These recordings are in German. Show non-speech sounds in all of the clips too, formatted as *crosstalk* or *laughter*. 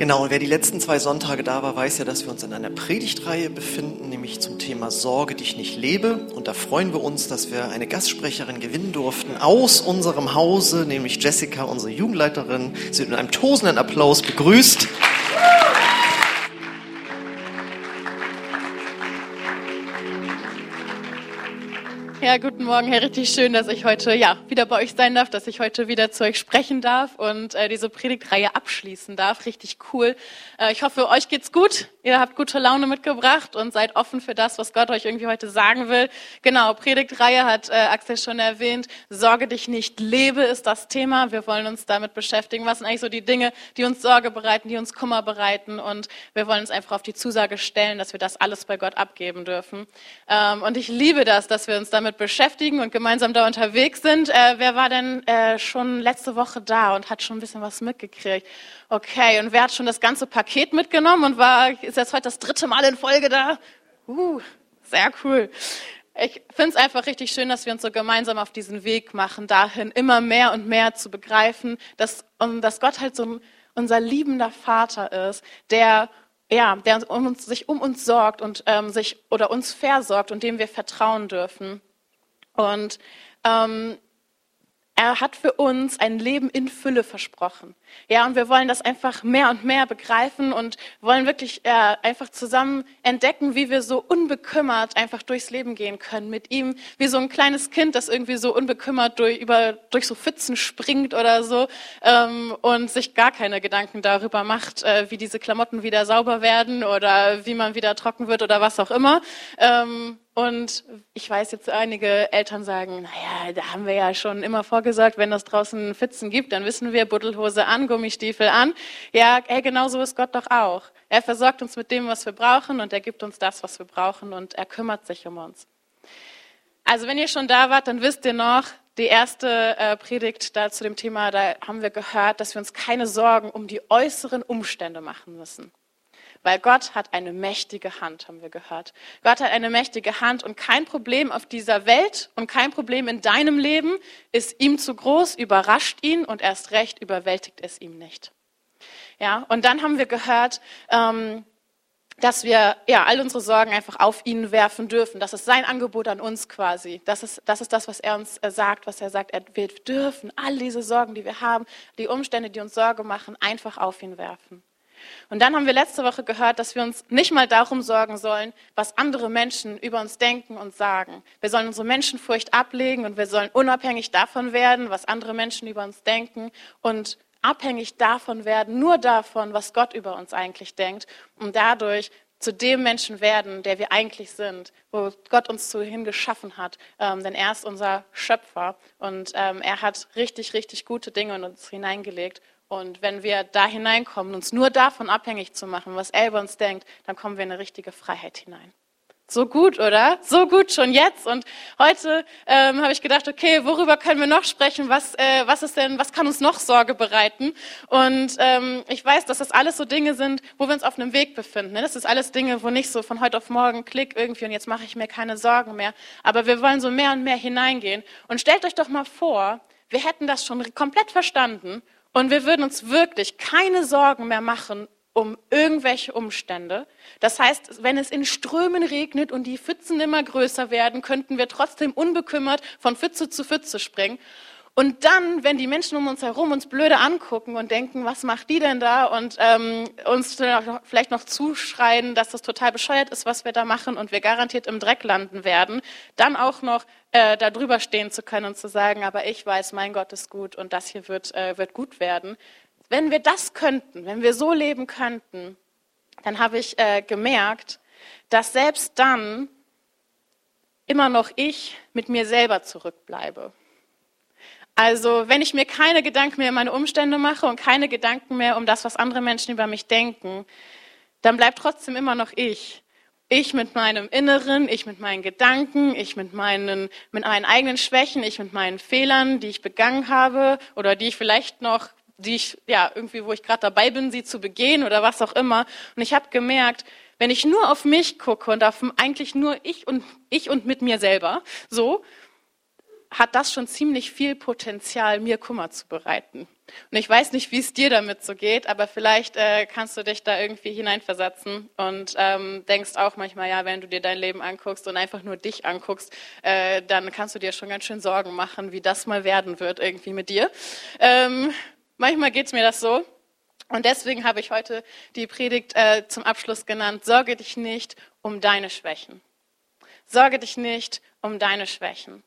Genau, und wer die letzten zwei Sonntage da war, weiß ja, dass wir uns in einer Predigtreihe befinden, nämlich zum Thema Sorge dich nicht lebe. Und da freuen wir uns, dass wir eine Gastsprecherin gewinnen durften aus unserem Hause, nämlich Jessica, unsere Jugendleiterin. Sie wird mit einem tosenden Applaus begrüßt. Ja, guten Morgen, Herr. Richtig schön, dass ich heute ja wieder bei euch sein darf, dass ich heute wieder zu euch sprechen darf und äh, diese Predigtreihe abschließen darf. Richtig cool. Äh, ich hoffe, euch geht's gut. Ihr habt gute Laune mitgebracht und seid offen für das, was Gott euch irgendwie heute sagen will. Genau, Predigtreihe hat äh, Axel schon erwähnt. Sorge dich nicht, lebe ist das Thema. Wir wollen uns damit beschäftigen. Was sind eigentlich so die Dinge, die uns Sorge bereiten, die uns Kummer bereiten? Und wir wollen uns einfach auf die Zusage stellen, dass wir das alles bei Gott abgeben dürfen. Ähm, und ich liebe das, dass wir uns damit beschäftigen und gemeinsam da unterwegs sind. Äh, wer war denn äh, schon letzte Woche da und hat schon ein bisschen was mitgekriegt? Okay, und wer hat schon das ganze Paket mitgenommen und war, ist jetzt heute das dritte Mal in Folge da? Uh, sehr cool. Ich finde es einfach richtig schön, dass wir uns so gemeinsam auf diesen Weg machen, dahin immer mehr und mehr zu begreifen, dass, um, dass Gott halt so ein, unser liebender Vater ist, der ja, der uns, sich um uns sorgt und ähm, sich oder uns versorgt und dem wir vertrauen dürfen. Und ähm, er hat für uns ein Leben in Fülle versprochen. Ja, und wir wollen das einfach mehr und mehr begreifen und wollen wirklich äh, einfach zusammen entdecken, wie wir so unbekümmert einfach durchs Leben gehen können mit ihm, wie so ein kleines Kind, das irgendwie so unbekümmert durch, über, durch so Pfützen springt oder so ähm, und sich gar keine Gedanken darüber macht, äh, wie diese Klamotten wieder sauber werden oder wie man wieder trocken wird oder was auch immer. Ähm, und ich weiß jetzt, einige Eltern sagen, naja, da haben wir ja schon immer vorgesorgt, wenn es draußen Pfützen gibt, dann wissen wir, Buddelhose an, Gummistiefel an. Ja, hey, genau so ist Gott doch auch. Er versorgt uns mit dem, was wir brauchen und er gibt uns das, was wir brauchen und er kümmert sich um uns. Also wenn ihr schon da wart, dann wisst ihr noch, die erste äh, Predigt da zu dem Thema, da haben wir gehört, dass wir uns keine Sorgen um die äußeren Umstände machen müssen. Weil Gott hat eine mächtige Hand, haben wir gehört. Gott hat eine mächtige Hand und kein Problem auf dieser Welt und kein Problem in deinem Leben ist ihm zu groß, überrascht ihn und erst recht überwältigt es ihm nicht. Ja, und dann haben wir gehört, ähm, dass wir ja all unsere Sorgen einfach auf ihn werfen dürfen. Das ist sein Angebot an uns quasi. Das ist das, ist das was er uns äh, sagt, was er sagt. Er, wir dürfen all diese Sorgen, die wir haben, die Umstände, die uns Sorge machen, einfach auf ihn werfen. Und dann haben wir letzte Woche gehört, dass wir uns nicht mal darum sorgen sollen, was andere Menschen über uns denken und sagen. Wir sollen unsere Menschenfurcht ablegen und wir sollen unabhängig davon werden, was andere Menschen über uns denken und abhängig davon werden, nur davon, was Gott über uns eigentlich denkt, um dadurch zu dem Menschen werden, der wir eigentlich sind, wo Gott uns zu hingeschaffen hat. Ähm, denn er ist unser Schöpfer und ähm, er hat richtig, richtig gute Dinge in uns hineingelegt. Und wenn wir da hineinkommen, uns nur davon abhängig zu machen, was er über uns denkt, dann kommen wir in eine richtige Freiheit hinein. So gut, oder? So gut schon jetzt. Und heute ähm, habe ich gedacht, okay, worüber können wir noch sprechen? Was, äh, was ist denn, was kann uns noch Sorge bereiten? Und ähm, ich weiß, dass das alles so Dinge sind, wo wir uns auf einem Weg befinden. Ne? Das ist alles Dinge, wo nicht so von heute auf morgen klick irgendwie und jetzt mache ich mir keine Sorgen mehr. Aber wir wollen so mehr und mehr hineingehen. Und stellt euch doch mal vor, wir hätten das schon komplett verstanden und wir würden uns wirklich keine Sorgen mehr machen um irgendwelche Umstände. Das heißt, wenn es in Strömen regnet und die Pfützen immer größer werden, könnten wir trotzdem unbekümmert von Pfütze zu Pfütze springen. Und dann, wenn die Menschen um uns herum uns blöde angucken und denken, was macht die denn da? Und ähm, uns vielleicht noch zuschreien, dass das total bescheuert ist, was wir da machen und wir garantiert im Dreck landen werden, dann auch noch äh, da drüber stehen zu können und zu sagen, aber ich weiß, mein Gott ist gut und das hier wird, äh, wird gut werden. Wenn wir das könnten, wenn wir so leben könnten, dann habe ich äh, gemerkt, dass selbst dann immer noch ich mit mir selber zurückbleibe. Also wenn ich mir keine Gedanken mehr um meine Umstände mache und keine Gedanken mehr um das, was andere Menschen über mich denken, dann bleibt trotzdem immer noch ich. Ich mit meinem Inneren, ich mit meinen Gedanken, ich mit meinen, mit meinen eigenen Schwächen, ich mit meinen Fehlern, die ich begangen habe oder die ich vielleicht noch, die ich, ja, irgendwie, wo ich gerade dabei bin, sie zu begehen oder was auch immer. Und ich habe gemerkt, wenn ich nur auf mich gucke und auf eigentlich nur ich und ich und mit mir selber, so, hat das schon ziemlich viel Potenzial, mir Kummer zu bereiten. Und ich weiß nicht, wie es dir damit so geht, aber vielleicht äh, kannst du dich da irgendwie hineinversetzen und ähm, denkst auch manchmal, ja, wenn du dir dein Leben anguckst und einfach nur dich anguckst, äh, dann kannst du dir schon ganz schön Sorgen machen, wie das mal werden wird irgendwie mit dir. Ähm, manchmal geht es mir das so. Und deswegen habe ich heute die Predigt äh, zum Abschluss genannt, sorge dich nicht um deine Schwächen. Sorge dich nicht um deine Schwächen.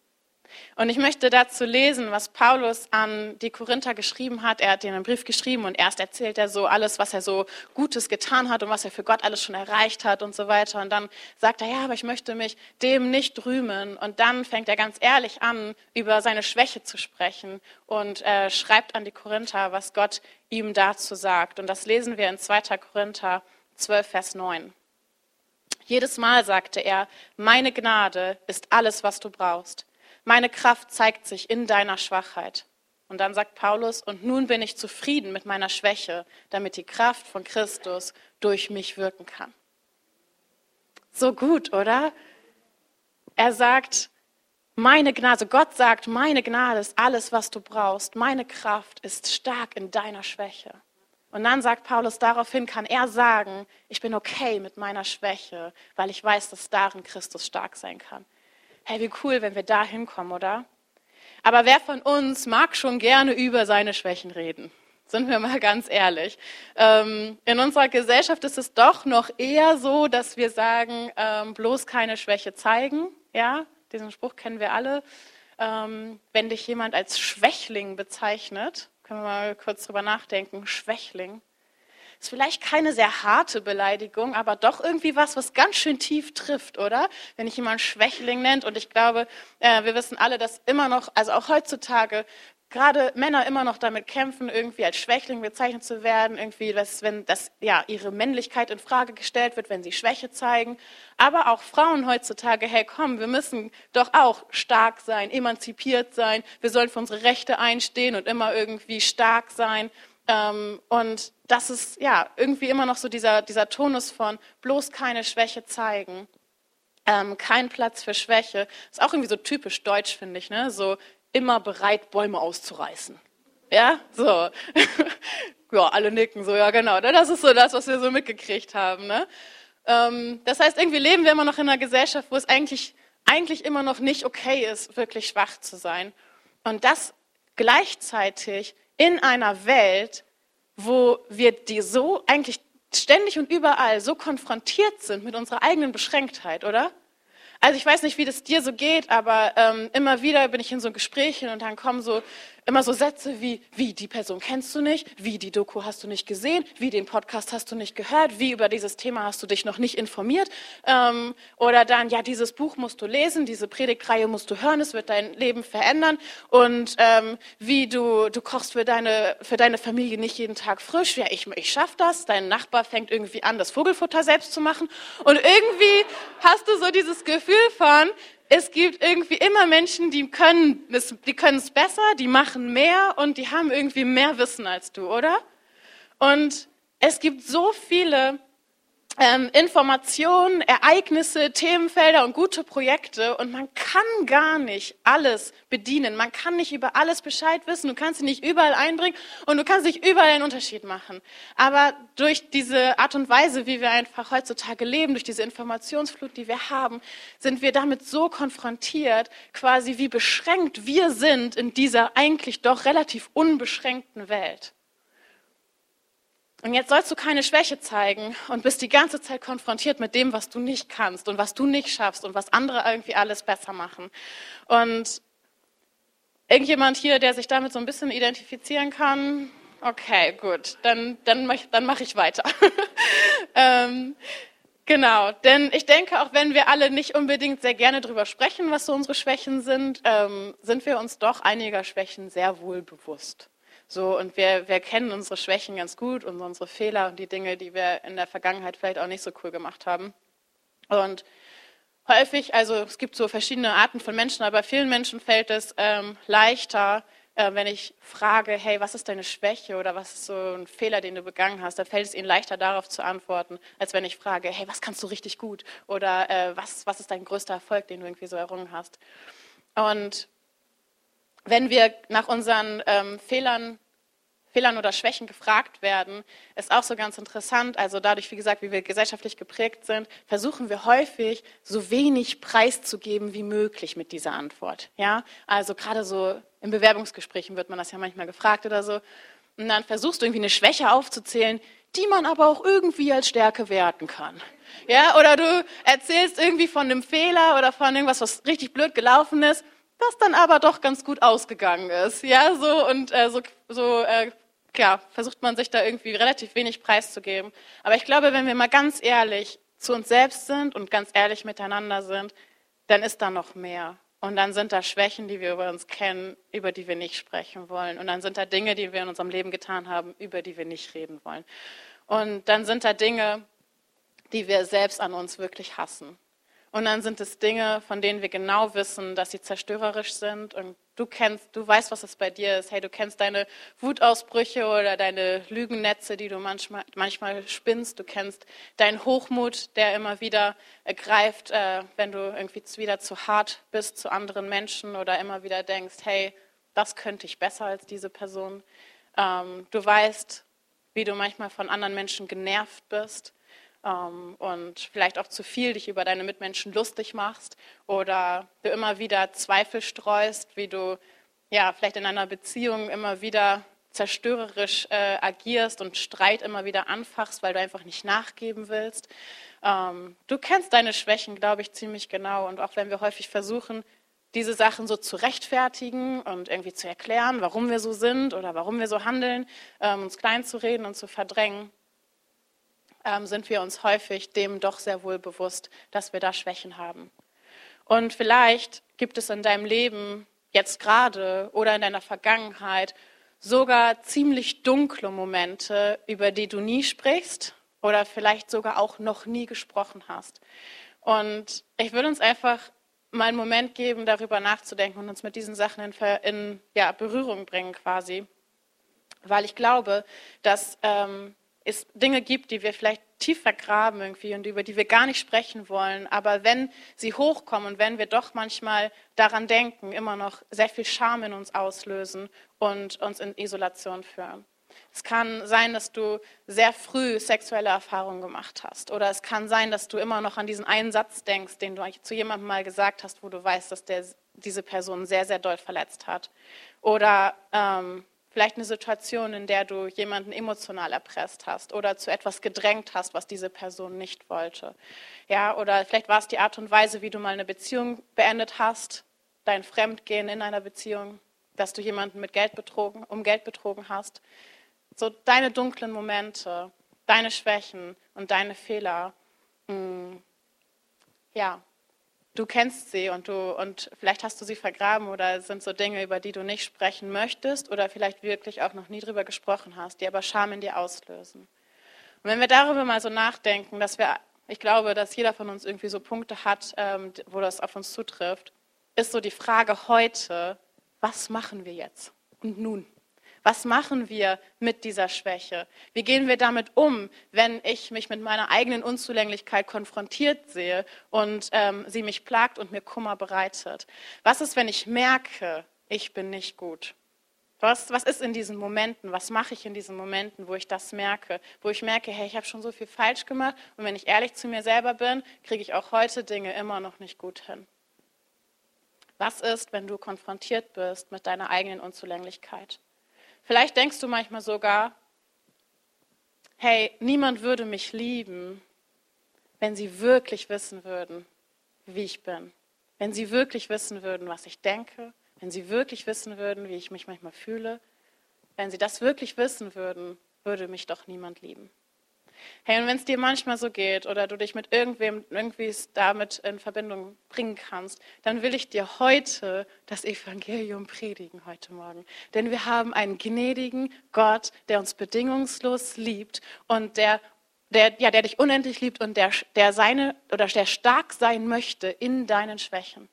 Und ich möchte dazu lesen, was Paulus an die Korinther geschrieben hat. Er hat ihnen einen Brief geschrieben und erst erzählt er so alles, was er so Gutes getan hat und was er für Gott alles schon erreicht hat und so weiter. Und dann sagt er, ja, aber ich möchte mich dem nicht rühmen. Und dann fängt er ganz ehrlich an, über seine Schwäche zu sprechen und äh, schreibt an die Korinther, was Gott ihm dazu sagt. Und das lesen wir in 2. Korinther 12, Vers 9. Jedes Mal sagte er, meine Gnade ist alles, was du brauchst. Meine Kraft zeigt sich in deiner Schwachheit. Und dann sagt Paulus, und nun bin ich zufrieden mit meiner Schwäche, damit die Kraft von Christus durch mich wirken kann. So gut, oder? Er sagt, meine Gnade, Gott sagt, meine Gnade ist alles, was du brauchst. Meine Kraft ist stark in deiner Schwäche. Und dann sagt Paulus, daraufhin kann er sagen, ich bin okay mit meiner Schwäche, weil ich weiß, dass darin Christus stark sein kann. Hey, wie cool, wenn wir da hinkommen, oder? Aber wer von uns mag schon gerne über seine Schwächen reden? Sind wir mal ganz ehrlich. Ähm, in unserer Gesellschaft ist es doch noch eher so, dass wir sagen, ähm, bloß keine Schwäche zeigen. Ja, diesen Spruch kennen wir alle. Ähm, wenn dich jemand als Schwächling bezeichnet, können wir mal kurz drüber nachdenken, Schwächling. Ist vielleicht keine sehr harte Beleidigung, aber doch irgendwie was, was ganz schön tief trifft, oder? Wenn ich jemanden Schwächling nennt und ich glaube, äh, wir wissen alle, dass immer noch, also auch heutzutage, gerade Männer immer noch damit kämpfen, irgendwie als Schwächling bezeichnet zu werden, irgendwie, dass, wenn das, ja, ihre Männlichkeit in Frage gestellt wird, wenn sie Schwäche zeigen. Aber auch Frauen heutzutage, hey, komm, wir müssen doch auch stark sein, emanzipiert sein. Wir sollen für unsere Rechte einstehen und immer irgendwie stark sein. Ähm, und das ist ja irgendwie immer noch so dieser, dieser Tonus von bloß keine Schwäche zeigen. Ähm, kein Platz für Schwäche. Ist auch irgendwie so typisch deutsch, finde ich, ne? So immer bereit, Bäume auszureißen. Ja, so. *laughs* ja, alle nicken so, ja, genau. Ne? Das ist so das, was wir so mitgekriegt haben. Ne? Ähm, das heißt, irgendwie leben wir immer noch in einer Gesellschaft, wo es eigentlich, eigentlich immer noch nicht okay ist, wirklich schwach zu sein. Und das gleichzeitig in einer Welt, wo wir die so eigentlich ständig und überall so konfrontiert sind mit unserer eigenen Beschränktheit, oder? Also ich weiß nicht, wie das dir so geht, aber ähm, immer wieder bin ich in so Gesprächen und dann kommen so immer so Sätze wie, wie, die Person kennst du nicht, wie, die Doku hast du nicht gesehen, wie, den Podcast hast du nicht gehört, wie, über dieses Thema hast du dich noch nicht informiert. Ähm, oder dann, ja, dieses Buch musst du lesen, diese Predigtreihe musst du hören, es wird dein Leben verändern. Und ähm, wie, du, du kochst für deine, für deine Familie nicht jeden Tag frisch. Ja, ich, ich schaff das. Dein Nachbar fängt irgendwie an, das Vogelfutter selbst zu machen. Und irgendwie hast du so dieses Gefühl von, es gibt irgendwie immer Menschen, die können es, die können es besser, die machen mehr und die haben irgendwie mehr Wissen als du, oder? Und es gibt so viele ähm, Informationen, Ereignisse, Themenfelder und gute Projekte und man kann gar nicht alles bedienen. Man kann nicht über alles Bescheid wissen, du kannst sie nicht überall einbringen und du kannst nicht überall einen Unterschied machen. Aber durch diese Art und Weise, wie wir einfach heutzutage leben, durch diese Informationsflut, die wir haben, sind wir damit so konfrontiert, quasi wie beschränkt wir sind in dieser eigentlich doch relativ unbeschränkten Welt. Und jetzt sollst du keine Schwäche zeigen und bist die ganze Zeit konfrontiert mit dem, was du nicht kannst und was du nicht schaffst und was andere irgendwie alles besser machen. Und irgendjemand hier, der sich damit so ein bisschen identifizieren kann, okay, gut, dann, dann, dann mache ich weiter. *laughs* ähm, genau, denn ich denke, auch wenn wir alle nicht unbedingt sehr gerne darüber sprechen, was so unsere Schwächen sind, ähm, sind wir uns doch einiger Schwächen sehr wohl bewusst. So, und wir, wir kennen unsere Schwächen ganz gut und unsere Fehler und die Dinge, die wir in der Vergangenheit vielleicht auch nicht so cool gemacht haben. Und häufig, also es gibt so verschiedene Arten von Menschen, aber vielen Menschen fällt es ähm, leichter, äh, wenn ich frage, hey, was ist deine Schwäche oder was ist so ein Fehler, den du begangen hast, da fällt es ihnen leichter darauf zu antworten, als wenn ich frage, hey, was kannst du richtig gut oder äh, was, was ist dein größter Erfolg, den du irgendwie so errungen hast. Und wenn wir nach unseren ähm, Fehlern Fehlern oder Schwächen gefragt werden, ist auch so ganz interessant. Also dadurch, wie gesagt, wie wir gesellschaftlich geprägt sind, versuchen wir häufig so wenig preiszugeben wie möglich mit dieser Antwort. Ja, also gerade so in Bewerbungsgesprächen wird man das ja manchmal gefragt oder so. Und dann versuchst du irgendwie eine Schwäche aufzuzählen, die man aber auch irgendwie als Stärke werten kann. Ja, oder du erzählst irgendwie von einem Fehler oder von irgendwas, was richtig blöd gelaufen ist, was dann aber doch ganz gut ausgegangen ist. Ja, so und äh, so, so äh, ja, versucht man sich da irgendwie relativ wenig preiszugeben. Aber ich glaube, wenn wir mal ganz ehrlich zu uns selbst sind und ganz ehrlich miteinander sind, dann ist da noch mehr. Und dann sind da Schwächen, die wir über uns kennen, über die wir nicht sprechen wollen. Und dann sind da Dinge, die wir in unserem Leben getan haben, über die wir nicht reden wollen. Und dann sind da Dinge, die wir selbst an uns wirklich hassen. Und dann sind es Dinge, von denen wir genau wissen, dass sie zerstörerisch sind. Und du kennst, du weißt, was es bei dir ist. Hey, du kennst deine Wutausbrüche oder deine Lügennetze, die du manchmal, manchmal spinnst. Du kennst deinen Hochmut, der immer wieder ergreift, äh, wenn du irgendwie wieder zu hart bist zu anderen Menschen oder immer wieder denkst, hey, das könnte ich besser als diese Person. Ähm, du weißt, wie du manchmal von anderen Menschen genervt bist und vielleicht auch zu viel dich über deine Mitmenschen lustig machst oder du immer wieder Zweifel streust, wie du ja vielleicht in einer Beziehung immer wieder zerstörerisch äh, agierst und Streit immer wieder anfachst, weil du einfach nicht nachgeben willst. Ähm, du kennst deine Schwächen, glaube ich, ziemlich genau. Und auch wenn wir häufig versuchen, diese Sachen so zu rechtfertigen und irgendwie zu erklären, warum wir so sind oder warum wir so handeln, ähm, uns klein zu reden und zu verdrängen, ähm, sind wir uns häufig dem doch sehr wohl bewusst, dass wir da Schwächen haben. Und vielleicht gibt es in deinem Leben jetzt gerade oder in deiner Vergangenheit sogar ziemlich dunkle Momente, über die du nie sprichst oder vielleicht sogar auch noch nie gesprochen hast. Und ich will uns einfach mal einen Moment geben, darüber nachzudenken und uns mit diesen Sachen in, in ja, Berührung bringen quasi. Weil ich glaube, dass ähm, es Dinge gibt, die wir vielleicht tief vergraben irgendwie und über die wir gar nicht sprechen wollen. Aber wenn sie hochkommen und wenn wir doch manchmal daran denken, immer noch sehr viel Scham in uns auslösen und uns in Isolation führen. Es kann sein, dass du sehr früh sexuelle Erfahrungen gemacht hast. Oder es kann sein, dass du immer noch an diesen einen Satz denkst, den du zu jemandem mal gesagt hast, wo du weißt, dass der, diese Person sehr, sehr doll verletzt hat. Oder ähm, Vielleicht eine Situation, in der du jemanden emotional erpresst hast oder zu etwas gedrängt hast, was diese Person nicht wollte. Ja, oder vielleicht war es die Art und Weise, wie du mal eine Beziehung beendet hast, dein Fremdgehen in einer Beziehung, dass du jemanden mit Geld betrogen, um Geld betrogen hast. So deine dunklen Momente, deine Schwächen und deine Fehler. Mm, ja, du kennst sie und, du, und vielleicht hast du sie vergraben oder sind so Dinge, über die du nicht sprechen möchtest oder vielleicht wirklich auch noch nie drüber gesprochen hast, die aber Scham in dir auslösen. Und wenn wir darüber mal so nachdenken, dass wir, ich glaube, dass jeder von uns irgendwie so Punkte hat, ähm, wo das auf uns zutrifft, ist so die Frage heute, was machen wir jetzt und nun? Was machen wir mit dieser Schwäche? Wie gehen wir damit um, wenn ich mich mit meiner eigenen Unzulänglichkeit konfrontiert sehe und ähm, sie mich plagt und mir Kummer bereitet? Was ist, wenn ich merke, ich bin nicht gut? Was, was ist in diesen Momenten? Was mache ich in diesen Momenten, wo ich das merke? Wo ich merke, hey, ich habe schon so viel falsch gemacht und wenn ich ehrlich zu mir selber bin, kriege ich auch heute Dinge immer noch nicht gut hin. Was ist, wenn du konfrontiert bist mit deiner eigenen Unzulänglichkeit? Vielleicht denkst du manchmal sogar, hey, niemand würde mich lieben, wenn sie wirklich wissen würden, wie ich bin. Wenn sie wirklich wissen würden, was ich denke, wenn sie wirklich wissen würden, wie ich mich manchmal fühle, wenn sie das wirklich wissen würden, würde mich doch niemand lieben. Hey, und wenn es dir manchmal so geht oder du dich mit irgendwem irgendwie damit in Verbindung bringen kannst, dann will ich dir heute das Evangelium predigen heute Morgen. Denn wir haben einen gnädigen Gott, der uns bedingungslos liebt und der der, ja, der dich unendlich liebt und der, der seine oder der stark sein möchte in deinen Schwächen.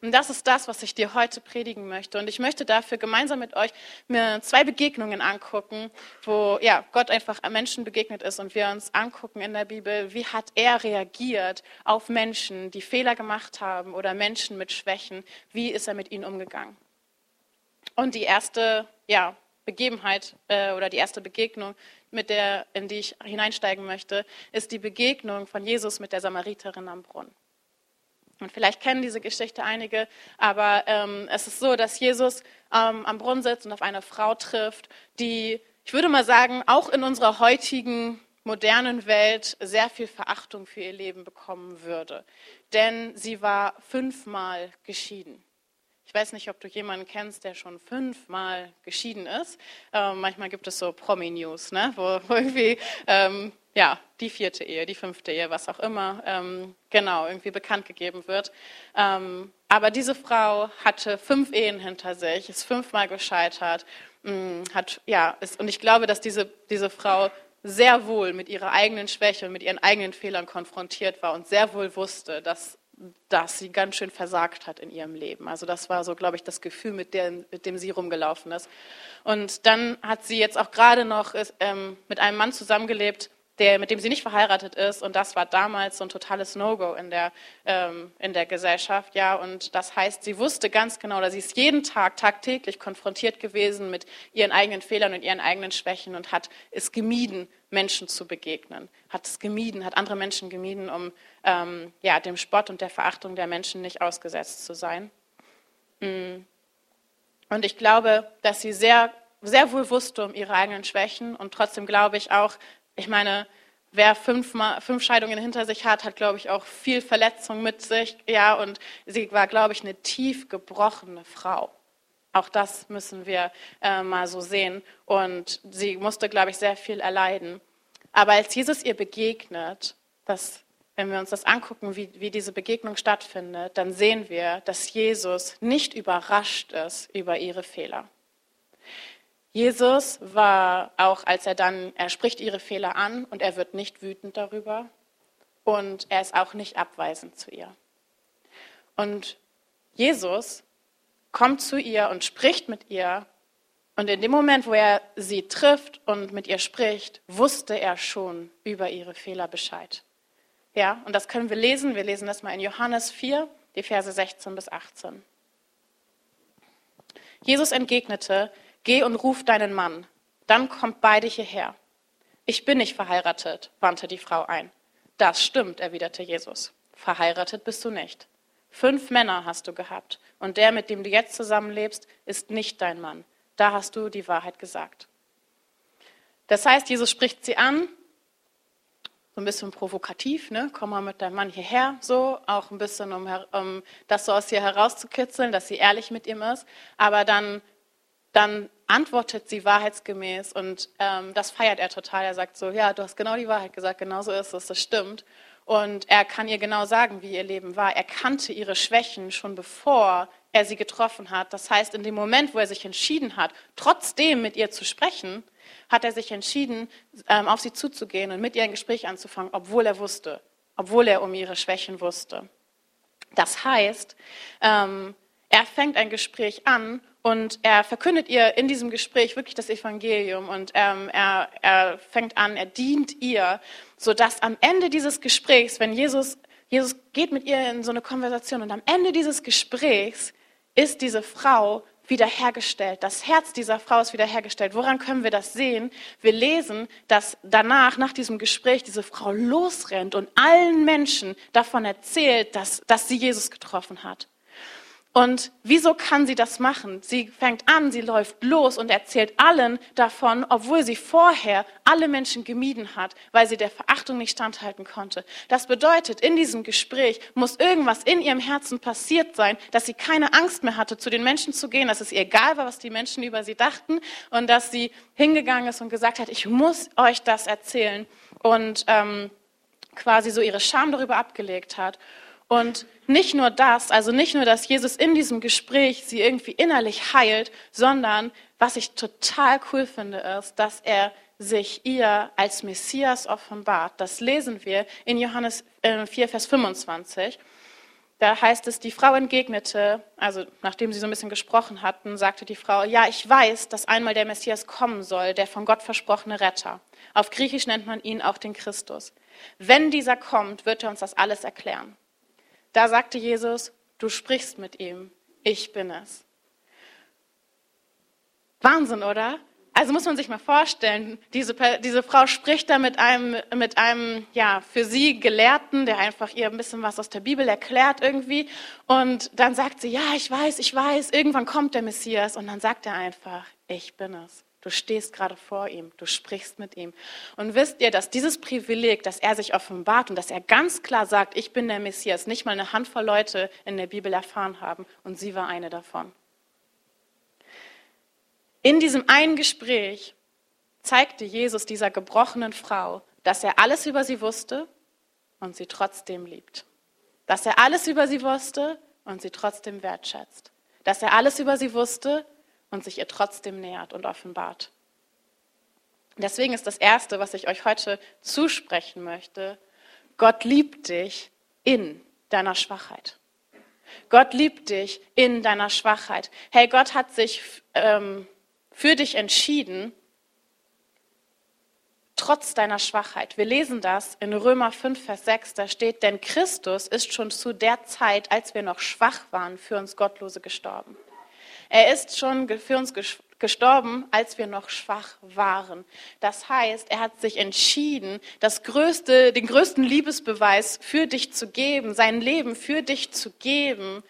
Und das ist das, was ich dir heute predigen möchte. Und ich möchte dafür gemeinsam mit euch mir zwei Begegnungen angucken, wo ja, Gott einfach Menschen begegnet ist und wir uns angucken in der Bibel, wie hat er reagiert auf Menschen, die Fehler gemacht haben oder Menschen mit Schwächen, wie ist er mit ihnen umgegangen. Und die erste ja, Begebenheit äh, oder die erste Begegnung, mit der, in die ich hineinsteigen möchte, ist die Begegnung von Jesus mit der Samariterin am Brunnen. Und vielleicht kennen diese Geschichte einige, aber ähm, es ist so, dass Jesus ähm, am Brunnen sitzt und auf eine Frau trifft, die, ich würde mal sagen, auch in unserer heutigen modernen Welt sehr viel Verachtung für ihr Leben bekommen würde. Denn sie war fünfmal geschieden. Ich weiß nicht, ob du jemanden kennst, der schon fünfmal geschieden ist. Ähm, manchmal gibt es so Promi-News, ne? wo, wo, irgendwie ähm, ja, die vierte Ehe, die fünfte Ehe, was auch immer, ähm, genau, irgendwie bekannt gegeben wird. Ähm, aber diese Frau hatte fünf Ehen hinter sich, ist fünfmal gescheitert, mh, mm, hat, ja, ist, und ich glaube, dass diese, diese Frau sehr wohl mit ihrer eigenen Schwäche und mit ihren eigenen Fehlern konfrontiert war und sehr wohl wusste, dass, dass sie ganz schön versagt hat in ihrem Leben. Also das war so, glaube ich, das Gefühl, mit, der, mit dem sie rumgelaufen ist. Und dann hat sie jetzt auch gerade noch ähm, mit einem Mann zusammengelebt, der, mit dem sie nicht verheiratet ist. Und das war damals so ein totales No-Go in, der, ähm, in der Gesellschaft. Ja, und das heißt, sie wusste ganz genau, dass sie ist jeden Tag, tagtäglich konfrontiert gewesen mit ihren eigenen Fehlern und ihren eigenen Schwächen und hat es gemieden, Menschen zu begegnen. Hat es gemieden, hat andere Menschen gemieden, um ähm, ja, dem Spott und der Verachtung der Menschen nicht ausgesetzt zu sein. Mm. Und ich glaube, dass sie sehr sehr wohl wusste um ihre eigenen Schwächen und trotzdem glaube ich auch, ich meine, wer fünf, fünf Scheidungen hinter sich hat, hat, glaube ich, auch viel Verletzung mit sich. Ja, und sie war, glaube ich, eine tief gebrochene Frau. Auch das müssen wir äh, mal so sehen. Und sie musste, glaube ich, sehr viel erleiden. Aber als Jesus ihr begegnet, das, wenn wir uns das angucken, wie, wie diese Begegnung stattfindet, dann sehen wir, dass Jesus nicht überrascht ist über ihre Fehler. Jesus war auch, als er dann, er spricht ihre Fehler an und er wird nicht wütend darüber und er ist auch nicht abweisend zu ihr. Und Jesus kommt zu ihr und spricht mit ihr und in dem Moment, wo er sie trifft und mit ihr spricht, wusste er schon über ihre Fehler Bescheid. Ja, und das können wir lesen. Wir lesen das mal in Johannes 4, die Verse 16 bis 18. Jesus entgegnete, Geh und ruf deinen Mann, dann kommt beide hierher. Ich bin nicht verheiratet, wandte die Frau ein. Das stimmt, erwiderte Jesus. Verheiratet bist du nicht. Fünf Männer hast du gehabt, und der, mit dem du jetzt zusammenlebst, ist nicht dein Mann. Da hast du die Wahrheit gesagt. Das heißt, Jesus spricht sie an, so ein bisschen provokativ, ne? komm mal mit deinem Mann hierher, so, auch ein bisschen, um, um das so aus ihr herauszukitzeln, dass sie ehrlich mit ihm ist. Aber dann dann antwortet sie wahrheitsgemäß und ähm, das feiert er total. Er sagt so, ja, du hast genau die Wahrheit gesagt, genau so ist es, das stimmt. Und er kann ihr genau sagen, wie ihr Leben war. Er kannte ihre Schwächen schon bevor er sie getroffen hat. Das heißt, in dem Moment, wo er sich entschieden hat, trotzdem mit ihr zu sprechen, hat er sich entschieden, ähm, auf sie zuzugehen und mit ihr ein Gespräch anzufangen, obwohl er wusste, obwohl er um ihre Schwächen wusste. Das heißt, ähm, er fängt ein Gespräch an und er verkündet ihr in diesem Gespräch wirklich das Evangelium und ähm, er, er fängt an, er dient ihr, sodass am Ende dieses Gesprächs, wenn Jesus, Jesus geht mit ihr in so eine Konversation und am Ende dieses Gesprächs ist diese Frau wiederhergestellt. Das Herz dieser Frau ist wiederhergestellt. Woran können wir das sehen? Wir lesen, dass danach, nach diesem Gespräch, diese Frau losrennt und allen Menschen davon erzählt, dass, dass sie Jesus getroffen hat. Und wieso kann sie das machen? Sie fängt an, sie läuft los und erzählt allen davon, obwohl sie vorher alle Menschen gemieden hat, weil sie der Verachtung nicht standhalten konnte. Das bedeutet, in diesem Gespräch muss irgendwas in ihrem Herzen passiert sein, dass sie keine Angst mehr hatte, zu den Menschen zu gehen, dass es ihr egal war, was die Menschen über sie dachten und dass sie hingegangen ist und gesagt hat, ich muss euch das erzählen und ähm, quasi so ihre Scham darüber abgelegt hat. Und nicht nur das, also nicht nur, dass Jesus in diesem Gespräch sie irgendwie innerlich heilt, sondern was ich total cool finde, ist, dass er sich ihr als Messias offenbart. Das lesen wir in Johannes 4, äh, Vers 25. Da heißt es, die Frau entgegnete, also nachdem sie so ein bisschen gesprochen hatten, sagte die Frau, ja, ich weiß, dass einmal der Messias kommen soll, der von Gott versprochene Retter. Auf Griechisch nennt man ihn auch den Christus. Wenn dieser kommt, wird er uns das alles erklären. Da sagte Jesus, du sprichst mit ihm, ich bin es. Wahnsinn, oder? Also muss man sich mal vorstellen, diese, diese Frau spricht da mit einem, mit einem, ja, für sie Gelehrten, der einfach ihr ein bisschen was aus der Bibel erklärt irgendwie. Und dann sagt sie, ja, ich weiß, ich weiß, irgendwann kommt der Messias. Und dann sagt er einfach, ich bin es. Du stehst gerade vor ihm, du sprichst mit ihm. Und wisst ihr, dass dieses Privileg, dass er sich offenbart und dass er ganz klar sagt, ich bin der Messias, nicht mal eine Handvoll Leute in der Bibel erfahren haben. Und sie war eine davon. In diesem einen Gespräch zeigte Jesus dieser gebrochenen Frau, dass er alles über sie wusste und sie trotzdem liebt. Dass er alles über sie wusste und sie trotzdem wertschätzt. Dass er alles über sie wusste und sich ihr trotzdem nähert und offenbart. Deswegen ist das Erste, was ich euch heute zusprechen möchte, Gott liebt dich in deiner Schwachheit. Gott liebt dich in deiner Schwachheit. Hey, Gott hat sich ähm, für dich entschieden, trotz deiner Schwachheit. Wir lesen das in Römer 5, Vers 6, da steht, denn Christus ist schon zu der Zeit, als wir noch schwach waren, für uns Gottlose gestorben. Er ist schon für uns gestorben, als wir noch schwach waren. Das heißt, er hat sich entschieden, das größte, den größten Liebesbeweis für dich zu geben, sein Leben für dich zu geben,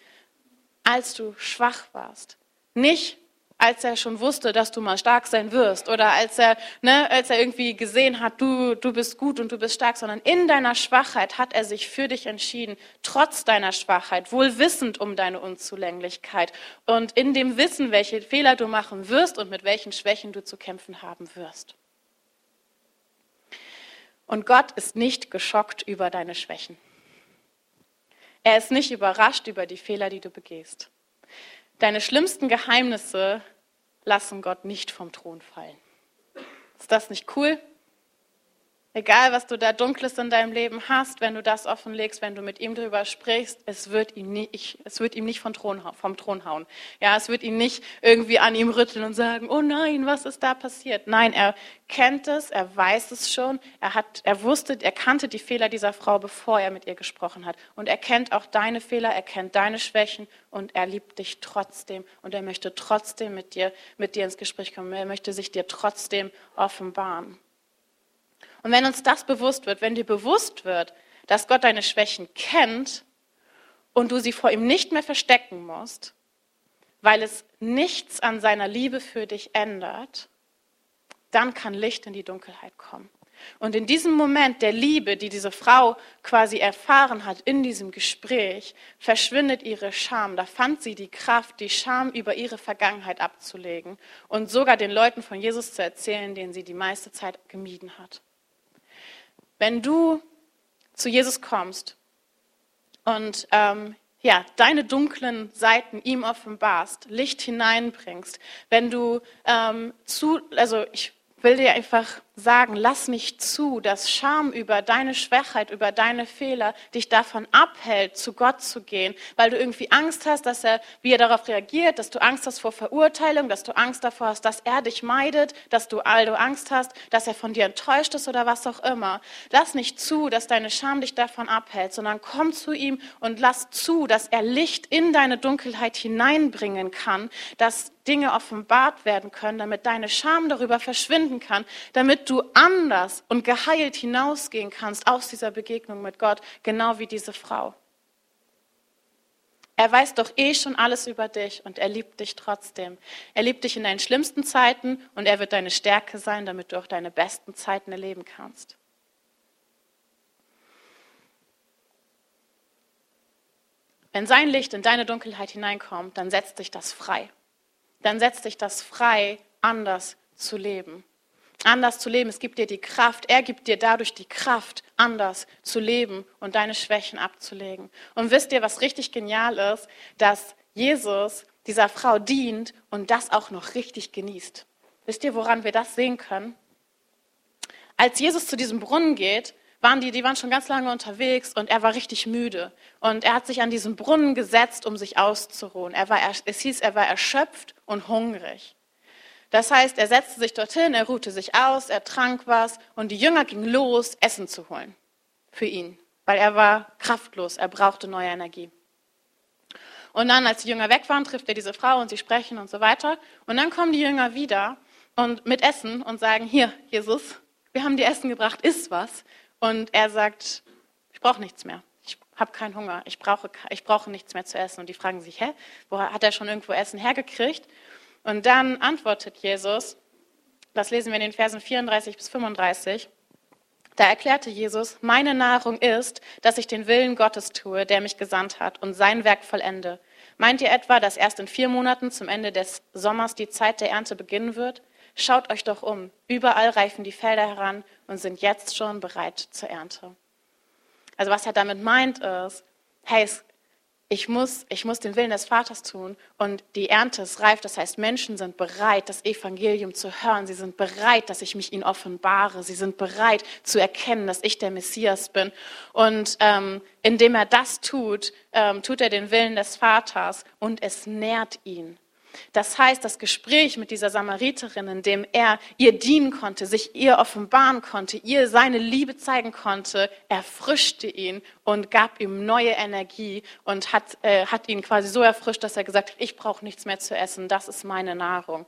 als du schwach warst. Nicht als er schon wusste, dass du mal stark sein wirst oder als er, ne, als er irgendwie gesehen hat, du, du bist gut und du bist stark, sondern in deiner Schwachheit hat er sich für dich entschieden, trotz deiner Schwachheit, wohl wissend um deine Unzulänglichkeit und in dem Wissen, welche Fehler du machen wirst und mit welchen Schwächen du zu kämpfen haben wirst. Und Gott ist nicht geschockt über deine Schwächen. Er ist nicht überrascht über die Fehler, die du begehst. Deine schlimmsten Geheimnisse lassen Gott nicht vom Thron fallen. Ist das nicht cool? Egal, was du da Dunkles in deinem Leben hast, wenn du das offenlegst, wenn du mit ihm darüber sprichst, es wird ihm nicht, es wird ihm nicht vom Thron, vom Thron hauen. Ja, es wird ihn nicht irgendwie an ihm rütteln und sagen, oh nein, was ist da passiert? Nein, er kennt es, er weiß es schon, er hat, er wusste, er kannte die Fehler dieser Frau, bevor er mit ihr gesprochen hat. Und er kennt auch deine Fehler, er kennt deine Schwächen und er liebt dich trotzdem und er möchte trotzdem mit dir, mit dir ins Gespräch kommen. Er möchte sich dir trotzdem offenbaren. Und wenn uns das bewusst wird, wenn dir bewusst wird, dass Gott deine Schwächen kennt und du sie vor ihm nicht mehr verstecken musst, weil es nichts an seiner Liebe für dich ändert, dann kann Licht in die Dunkelheit kommen. Und in diesem Moment der Liebe, die diese Frau quasi erfahren hat in diesem Gespräch, verschwindet ihre Scham. Da fand sie die Kraft, die Scham über ihre Vergangenheit abzulegen und sogar den Leuten von Jesus zu erzählen, den sie die meiste Zeit gemieden hat. Wenn du zu Jesus kommst und ähm, ja, deine dunklen Seiten ihm offenbarst, Licht hineinbringst, wenn du ähm, zu, also ich will dir einfach sagen, lass nicht zu, dass Scham über deine Schwachheit, über deine Fehler dich davon abhält, zu Gott zu gehen, weil du irgendwie Angst hast, dass er, wie er darauf reagiert, dass du Angst hast vor Verurteilung, dass du Angst davor hast, dass er dich meidet, dass du also Angst hast, dass er von dir enttäuscht ist oder was auch immer. Lass nicht zu, dass deine Scham dich davon abhält, sondern komm zu ihm und lass zu, dass er Licht in deine Dunkelheit hineinbringen kann, dass Dinge offenbart werden können, damit deine Scham darüber verschwinden kann, damit du anders und geheilt hinausgehen kannst aus dieser Begegnung mit Gott, genau wie diese Frau. Er weiß doch eh schon alles über dich und er liebt dich trotzdem. Er liebt dich in deinen schlimmsten Zeiten und er wird deine Stärke sein, damit du auch deine besten Zeiten erleben kannst. Wenn sein Licht in deine Dunkelheit hineinkommt, dann setzt dich das frei. Dann setzt dich das frei, anders zu leben anders zu leben. Es gibt dir die Kraft. Er gibt dir dadurch die Kraft, anders zu leben und deine Schwächen abzulegen. Und wisst ihr, was richtig genial ist? Dass Jesus dieser Frau dient und das auch noch richtig genießt. Wisst ihr, woran wir das sehen können? Als Jesus zu diesem Brunnen geht, waren die, die waren schon ganz lange unterwegs und er war richtig müde. Und er hat sich an diesen Brunnen gesetzt, um sich auszuruhen. Er war, es hieß, er war erschöpft und hungrig. Das heißt, er setzte sich dorthin, er ruhte sich aus, er trank was und die Jünger gingen los, Essen zu holen für ihn, weil er war kraftlos, er brauchte neue Energie. Und dann, als die Jünger weg waren, trifft er diese Frau und sie sprechen und so weiter. Und dann kommen die Jünger wieder und mit Essen und sagen, hier, Jesus, wir haben dir Essen gebracht, iss was. Und er sagt, ich brauche nichts mehr. Ich habe keinen Hunger. Ich brauche, ich brauche nichts mehr zu essen. Und die fragen sich, hä, wo hat er schon irgendwo Essen hergekriegt? Und dann antwortet Jesus, das lesen wir in den Versen 34 bis 35, da erklärte Jesus, meine Nahrung ist, dass ich den Willen Gottes tue, der mich gesandt hat, und sein Werk vollende. Meint ihr etwa, dass erst in vier Monaten zum Ende des Sommers die Zeit der Ernte beginnen wird? Schaut euch doch um. Überall reifen die Felder heran und sind jetzt schon bereit zur Ernte. Also was er damit meint ist, hey, ich muss, ich muss den Willen des Vaters tun und die Ernte ist reif. Das heißt, Menschen sind bereit, das Evangelium zu hören. Sie sind bereit, dass ich mich ihnen offenbare. Sie sind bereit zu erkennen, dass ich der Messias bin. Und ähm, indem er das tut, ähm, tut er den Willen des Vaters und es nährt ihn. Das heißt, das Gespräch mit dieser Samariterin, in dem er ihr dienen konnte, sich ihr offenbaren konnte, ihr seine Liebe zeigen konnte, erfrischte ihn und gab ihm neue Energie und hat, äh, hat ihn quasi so erfrischt, dass er gesagt hat, ich brauche nichts mehr zu essen, das ist meine Nahrung.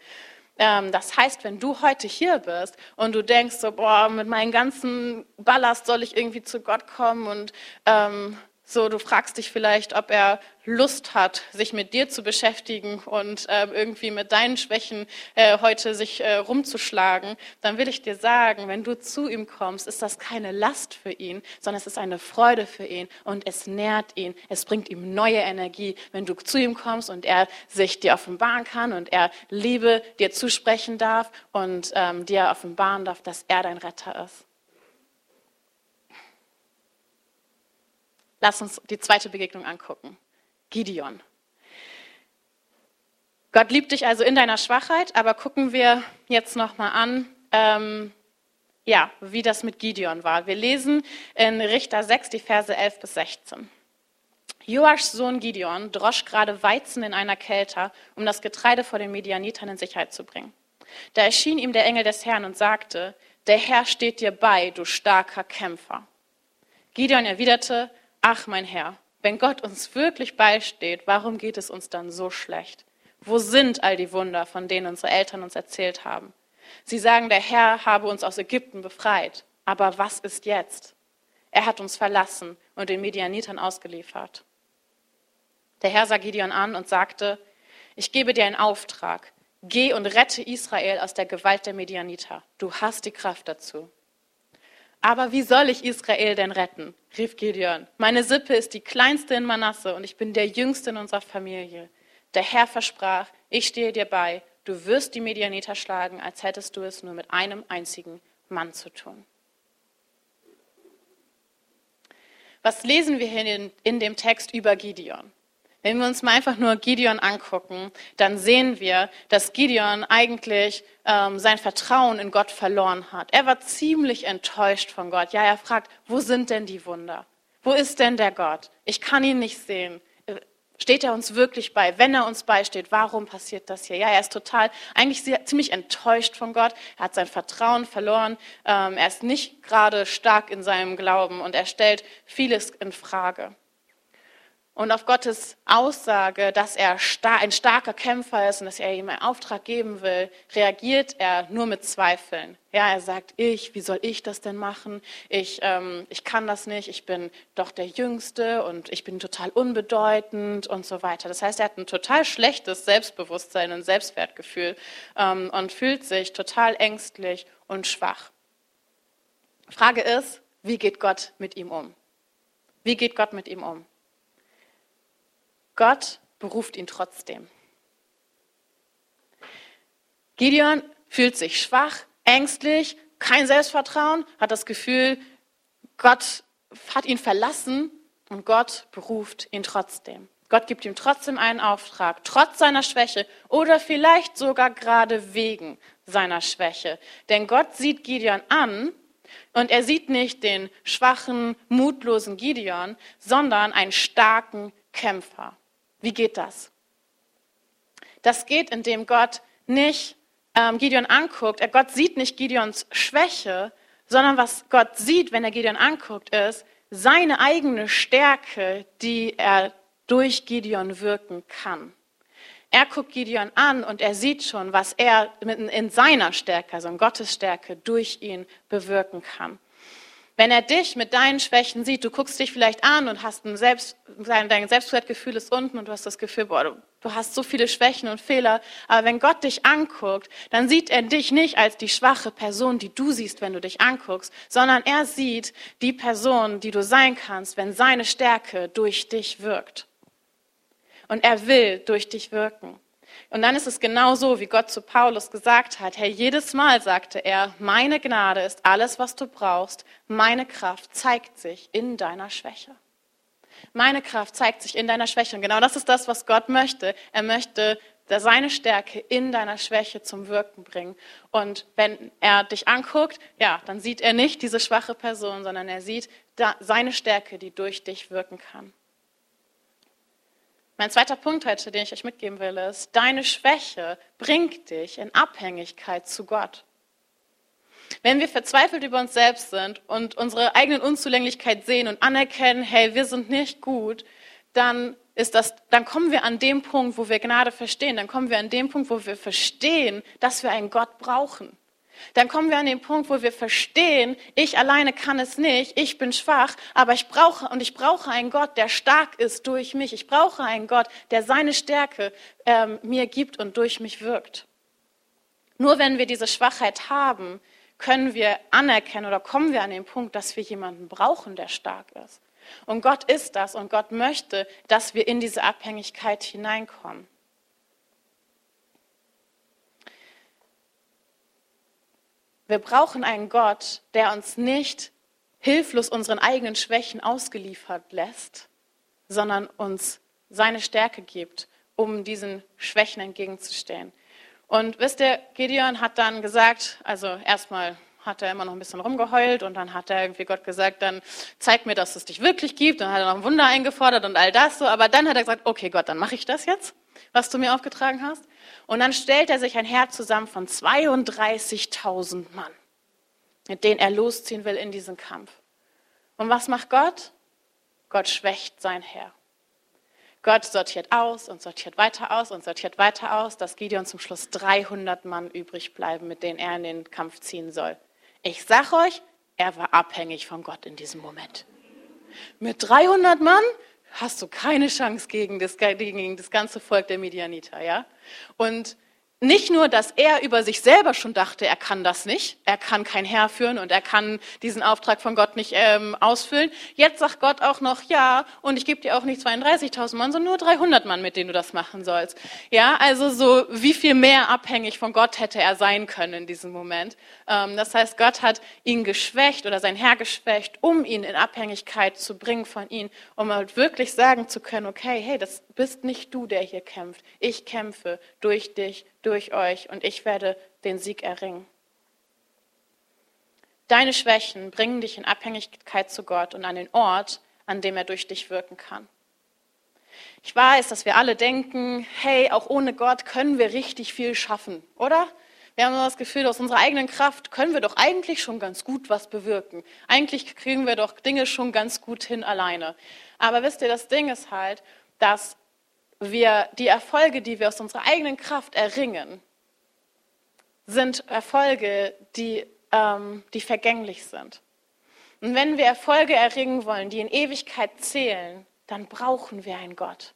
Ähm, das heißt, wenn du heute hier bist und du denkst so, boah, mit meinem ganzen Ballast soll ich irgendwie zu Gott kommen und ähm, so, du fragst dich vielleicht, ob er Lust hat, sich mit dir zu beschäftigen und äh, irgendwie mit deinen Schwächen äh, heute sich äh, rumzuschlagen. Dann will ich dir sagen, wenn du zu ihm kommst, ist das keine Last für ihn, sondern es ist eine Freude für ihn und es nährt ihn. Es bringt ihm neue Energie, wenn du zu ihm kommst und er sich dir offenbaren kann und er Liebe dir zusprechen darf und ähm, dir offenbaren darf, dass er dein Retter ist. Lass uns die zweite Begegnung angucken. Gideon. Gott liebt dich also in deiner Schwachheit, aber gucken wir jetzt nochmal an, ähm, ja, wie das mit Gideon war. Wir lesen in Richter 6 die Verse 11 bis 16. Joaschs Sohn Gideon drosch gerade Weizen in einer Kelter, um das Getreide vor den Medianitern in Sicherheit zu bringen. Da erschien ihm der Engel des Herrn und sagte, der Herr steht dir bei, du starker Kämpfer. Gideon erwiderte, ach mein Herr, wenn Gott uns wirklich beisteht, warum geht es uns dann so schlecht? Wo sind all die Wunder, von denen unsere Eltern uns erzählt haben? Sie sagen, der Herr habe uns aus Ägypten befreit. Aber was ist jetzt? Er hat uns verlassen und den Medianitern ausgeliefert. Der Herr sah Gideon an und sagte, ich gebe dir einen Auftrag. Geh und rette Israel aus der Gewalt der Medianiter. Du hast die Kraft dazu. Aber wie soll ich Israel denn retten? rief Gideon. Meine Sippe ist die kleinste in Manasse und ich bin der jüngste in unserer Familie. Der Herr versprach, ich stehe dir bei, du wirst die Medianiter schlagen, als hättest du es nur mit einem einzigen Mann zu tun. Was lesen wir hier in dem Text über Gideon? Wenn wir uns mal einfach nur Gideon angucken, dann sehen wir, dass Gideon eigentlich ähm, sein Vertrauen in Gott verloren hat. Er war ziemlich enttäuscht von Gott. Ja, er fragt, wo sind denn die Wunder? Wo ist denn der Gott? Ich kann ihn nicht sehen. Steht er uns wirklich bei? Wenn er uns beisteht, warum passiert das hier? Ja, er ist total, eigentlich sehr, ziemlich enttäuscht von Gott. Er hat sein Vertrauen verloren. Ähm, er ist nicht gerade stark in seinem Glauben und er stellt vieles in Frage. Und auf Gottes Aussage, dass er ein starker Kämpfer ist und dass er ihm einen Auftrag geben will, reagiert er nur mit Zweifeln. Ja, er sagt, ich, wie soll ich das denn machen? Ich, ähm, ich kann das nicht, ich bin doch der Jüngste und ich bin total unbedeutend und so weiter. Das heißt, er hat ein total schlechtes Selbstbewusstsein und Selbstwertgefühl ähm, und fühlt sich total ängstlich und schwach. Frage ist, wie geht Gott mit ihm um? Wie geht Gott mit ihm um? Gott beruft ihn trotzdem. Gideon fühlt sich schwach, ängstlich, kein Selbstvertrauen, hat das Gefühl, Gott hat ihn verlassen und Gott beruft ihn trotzdem. Gott gibt ihm trotzdem einen Auftrag, trotz seiner Schwäche oder vielleicht sogar gerade wegen seiner Schwäche. Denn Gott sieht Gideon an und er sieht nicht den schwachen, mutlosen Gideon, sondern einen starken Kämpfer. Wie geht das? Das geht, indem Gott nicht ähm, Gideon anguckt. Gott sieht nicht Gideons Schwäche, sondern was Gott sieht, wenn er Gideon anguckt, ist seine eigene Stärke, die er durch Gideon wirken kann. Er guckt Gideon an und er sieht schon, was er in seiner Stärke, also in Gottes Stärke, durch ihn bewirken kann. Wenn er dich mit deinen Schwächen sieht, du guckst dich vielleicht an und hast ein Selbst, dein Selbstwertgefühl ist unten und du hast das Gefühl, boah, du, du hast so viele Schwächen und Fehler. Aber wenn Gott dich anguckt, dann sieht er dich nicht als die schwache Person, die du siehst, wenn du dich anguckst, sondern er sieht die Person, die du sein kannst, wenn seine Stärke durch dich wirkt. Und er will durch dich wirken. Und dann ist es genau so, wie Gott zu Paulus gesagt hat. Herr, jedes Mal sagte er, meine Gnade ist alles, was du brauchst. Meine Kraft zeigt sich in deiner Schwäche. Meine Kraft zeigt sich in deiner Schwäche. Und genau das ist das, was Gott möchte. Er möchte seine Stärke in deiner Schwäche zum Wirken bringen. Und wenn er dich anguckt, ja, dann sieht er nicht diese schwache Person, sondern er sieht seine Stärke, die durch dich wirken kann. Mein zweiter Punkt heute, den ich euch mitgeben will, ist, deine Schwäche bringt dich in Abhängigkeit zu Gott. Wenn wir verzweifelt über uns selbst sind und unsere eigenen Unzulänglichkeit sehen und anerkennen, hey, wir sind nicht gut, dann ist das, dann kommen wir an dem Punkt, wo wir Gnade verstehen. Dann kommen wir an dem Punkt, wo wir verstehen, dass wir einen Gott brauchen. Dann kommen wir an den Punkt, wo wir verstehen, ich alleine kann es nicht, ich bin schwach, aber ich brauche und ich brauche einen Gott, der stark ist durch mich. Ich brauche einen Gott, der seine Stärke ähm, mir gibt und durch mich wirkt. Nur wenn wir diese Schwachheit haben, können wir anerkennen oder kommen wir an den Punkt, dass wir jemanden brauchen, der stark ist. Und Gott ist das und Gott möchte, dass wir in diese Abhängigkeit hineinkommen. Wir brauchen einen Gott, der uns nicht hilflos unseren eigenen Schwächen ausgeliefert lässt, sondern uns seine Stärke gibt, um diesen Schwächen entgegenzustehen. Und wisst ihr, Gideon hat dann gesagt, also erstmal hat er immer noch ein bisschen rumgeheult und dann hat er irgendwie Gott gesagt, dann zeig mir, dass es dich wirklich gibt. Dann hat er noch ein Wunder eingefordert und all das so. Aber dann hat er gesagt, okay Gott, dann mache ich das jetzt, was du mir aufgetragen hast. Und dann stellt er sich ein Herr zusammen von 32.000 Mann, mit denen er losziehen will in diesen Kampf. Und was macht Gott? Gott schwächt sein Herr. Gott sortiert aus und sortiert weiter aus und sortiert weiter aus, dass Gideon zum Schluss 300 Mann übrig bleiben, mit denen er in den Kampf ziehen soll. Ich sag euch, er war abhängig von Gott in diesem Moment. Mit 300 Mann hast du keine Chance gegen das, gegen das ganze Volk der Medianiter, ja? Und nicht nur, dass er über sich selber schon dachte, er kann das nicht, er kann kein Herr führen und er kann diesen Auftrag von Gott nicht ähm, ausfüllen. Jetzt sagt Gott auch noch, ja, und ich gebe dir auch nicht 32.000 Mann, sondern nur 300 Mann, mit denen du das machen sollst. Ja, also so, wie viel mehr abhängig von Gott hätte er sein können in diesem Moment. Ähm, das heißt, Gott hat ihn geschwächt oder sein Herr geschwächt, um ihn in Abhängigkeit zu bringen von ihm, um halt wirklich sagen zu können, okay, hey, das bist nicht du, der hier kämpft. Ich kämpfe durch dich, durch euch und ich werde den Sieg erringen. Deine Schwächen bringen dich in Abhängigkeit zu Gott und an den Ort, an dem er durch dich wirken kann. Ich weiß, dass wir alle denken, hey, auch ohne Gott können wir richtig viel schaffen, oder? Wir haben das Gefühl, aus unserer eigenen Kraft können wir doch eigentlich schon ganz gut was bewirken. Eigentlich kriegen wir doch Dinge schon ganz gut hin alleine. Aber wisst ihr, das Ding ist halt, dass wir die Erfolge, die wir aus unserer eigenen Kraft erringen, sind Erfolge, die, ähm, die vergänglich sind. Und wenn wir Erfolge erringen wollen, die in Ewigkeit zählen, dann brauchen wir einen Gott.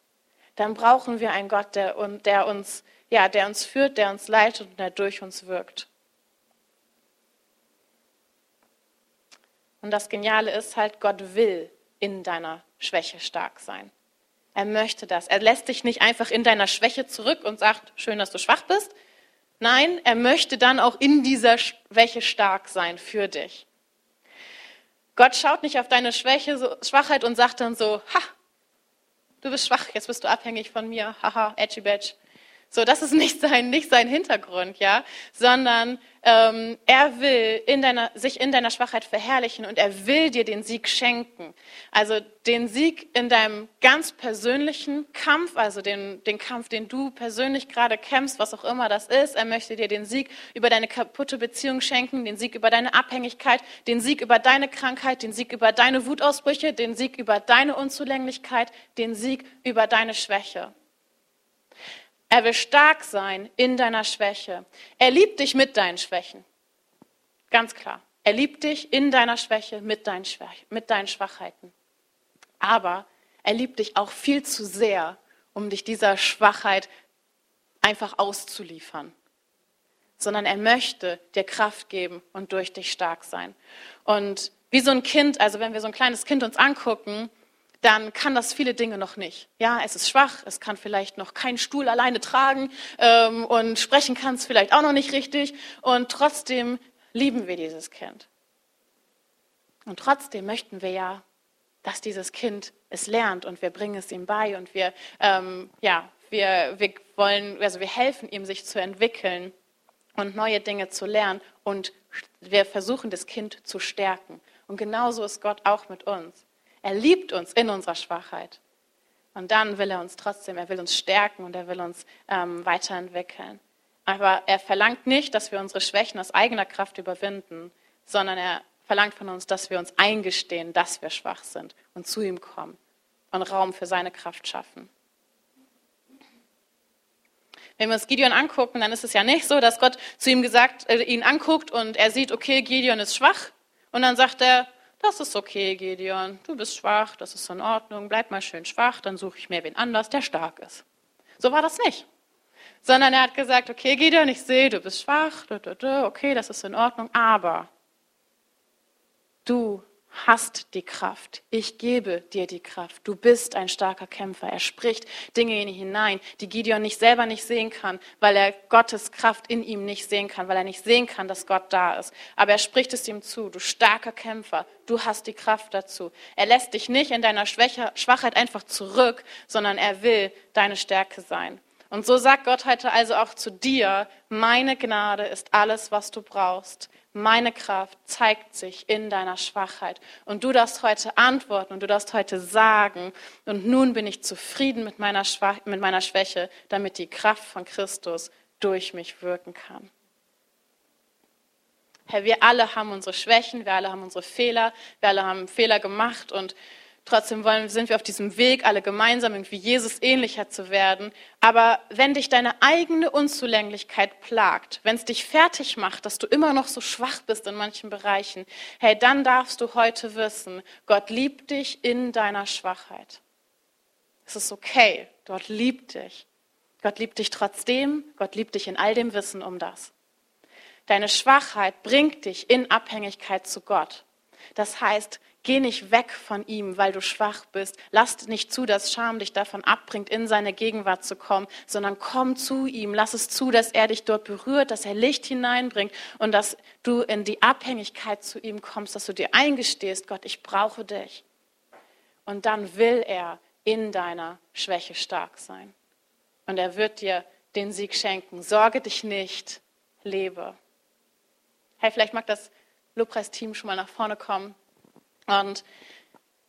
Dann brauchen wir einen Gott, der, der, uns, ja, der uns führt, der uns leitet und der durch uns wirkt. Und das Geniale ist halt, Gott will in deiner Schwäche stark sein. Er möchte das. Er lässt dich nicht einfach in deiner Schwäche zurück und sagt, schön, dass du schwach bist. Nein, er möchte dann auch in dieser Schwäche stark sein für dich. Gott schaut nicht auf deine Schwäche, so, Schwachheit und sagt dann so, ha, du bist schwach, jetzt bist du abhängig von mir, haha, edgy badge. So, das ist nicht sein, nicht sein Hintergrund, ja, sondern ähm, er will in deiner, sich in deiner Schwachheit verherrlichen und er will dir den Sieg schenken. Also den Sieg in deinem ganz persönlichen Kampf, also den, den Kampf, den du persönlich gerade kämpfst, was auch immer das ist. Er möchte dir den Sieg über deine kaputte Beziehung schenken, den Sieg über deine Abhängigkeit, den Sieg über deine Krankheit, den Sieg über deine Wutausbrüche, den Sieg über deine Unzulänglichkeit, den Sieg über deine Schwäche. Er will stark sein in deiner Schwäche. Er liebt dich mit deinen Schwächen. Ganz klar. Er liebt dich in deiner Schwäche mit deinen, Schwäch mit deinen Schwachheiten. Aber er liebt dich auch viel zu sehr, um dich dieser Schwachheit einfach auszuliefern. Sondern er möchte dir Kraft geben und durch dich stark sein. Und wie so ein Kind, also wenn wir so ein kleines Kind uns angucken, dann kann das viele Dinge noch nicht. Ja, es ist schwach, es kann vielleicht noch keinen Stuhl alleine tragen ähm, und sprechen kann es vielleicht auch noch nicht richtig. Und trotzdem lieben wir dieses Kind. Und trotzdem möchten wir ja, dass dieses Kind es lernt und wir bringen es ihm bei und wir, ähm, ja, wir, wir wollen, also wir helfen ihm, sich zu entwickeln und neue Dinge zu lernen und wir versuchen, das Kind zu stärken. Und genauso ist Gott auch mit uns. Er liebt uns in unserer Schwachheit. Und dann will er uns trotzdem, er will uns stärken und er will uns ähm, weiterentwickeln. Aber er verlangt nicht, dass wir unsere Schwächen aus eigener Kraft überwinden, sondern er verlangt von uns, dass wir uns eingestehen, dass wir schwach sind und zu ihm kommen und Raum für seine Kraft schaffen. Wenn wir uns Gideon angucken, dann ist es ja nicht so, dass Gott zu ihm gesagt, äh, ihn anguckt und er sieht, okay, Gideon ist schwach. Und dann sagt er, das ist okay, Gideon, du bist schwach, das ist in Ordnung, bleib mal schön schwach, dann suche ich mir wen anders, der stark ist. So war das nicht. Sondern er hat gesagt, okay, Gideon, ich sehe, du bist schwach, okay, das ist in Ordnung, aber du hast die Kraft. Ich gebe dir die Kraft. Du bist ein starker Kämpfer. Er spricht Dinge in ihn hinein, die Gideon nicht selber nicht sehen kann, weil er Gottes Kraft in ihm nicht sehen kann, weil er nicht sehen kann, dass Gott da ist. Aber er spricht es ihm zu. Du starker Kämpfer. Du hast die Kraft dazu. Er lässt dich nicht in deiner Schwachheit einfach zurück, sondern er will deine Stärke sein. Und so sagt Gott heute also auch zu dir, meine Gnade ist alles, was du brauchst. Meine Kraft zeigt sich in deiner Schwachheit. Und du darfst heute antworten und du darfst heute sagen, und nun bin ich zufrieden mit meiner, Schwach mit meiner Schwäche, damit die Kraft von Christus durch mich wirken kann. Herr, wir alle haben unsere Schwächen, wir alle haben unsere Fehler, wir alle haben Fehler gemacht und Trotzdem wollen, sind wir auf diesem Weg, alle gemeinsam irgendwie Jesus ähnlicher zu werden. Aber wenn dich deine eigene Unzulänglichkeit plagt, wenn es dich fertig macht, dass du immer noch so schwach bist in manchen Bereichen, hey, dann darfst du heute wissen, Gott liebt dich in deiner Schwachheit. Es ist okay, Gott liebt dich. Gott liebt dich trotzdem, Gott liebt dich in all dem Wissen um das. Deine Schwachheit bringt dich in Abhängigkeit zu Gott. Das heißt, Geh nicht weg von ihm, weil du schwach bist. Lass nicht zu, dass Scham dich davon abbringt, in seine Gegenwart zu kommen, sondern komm zu ihm. Lass es zu, dass er dich dort berührt, dass er Licht hineinbringt und dass du in die Abhängigkeit zu ihm kommst, dass du dir eingestehst, Gott, ich brauche dich. Und dann will er in deiner Schwäche stark sein. Und er wird dir den Sieg schenken. Sorge dich nicht, lebe. Hey, vielleicht mag das Lobpreisteam schon mal nach vorne kommen. Und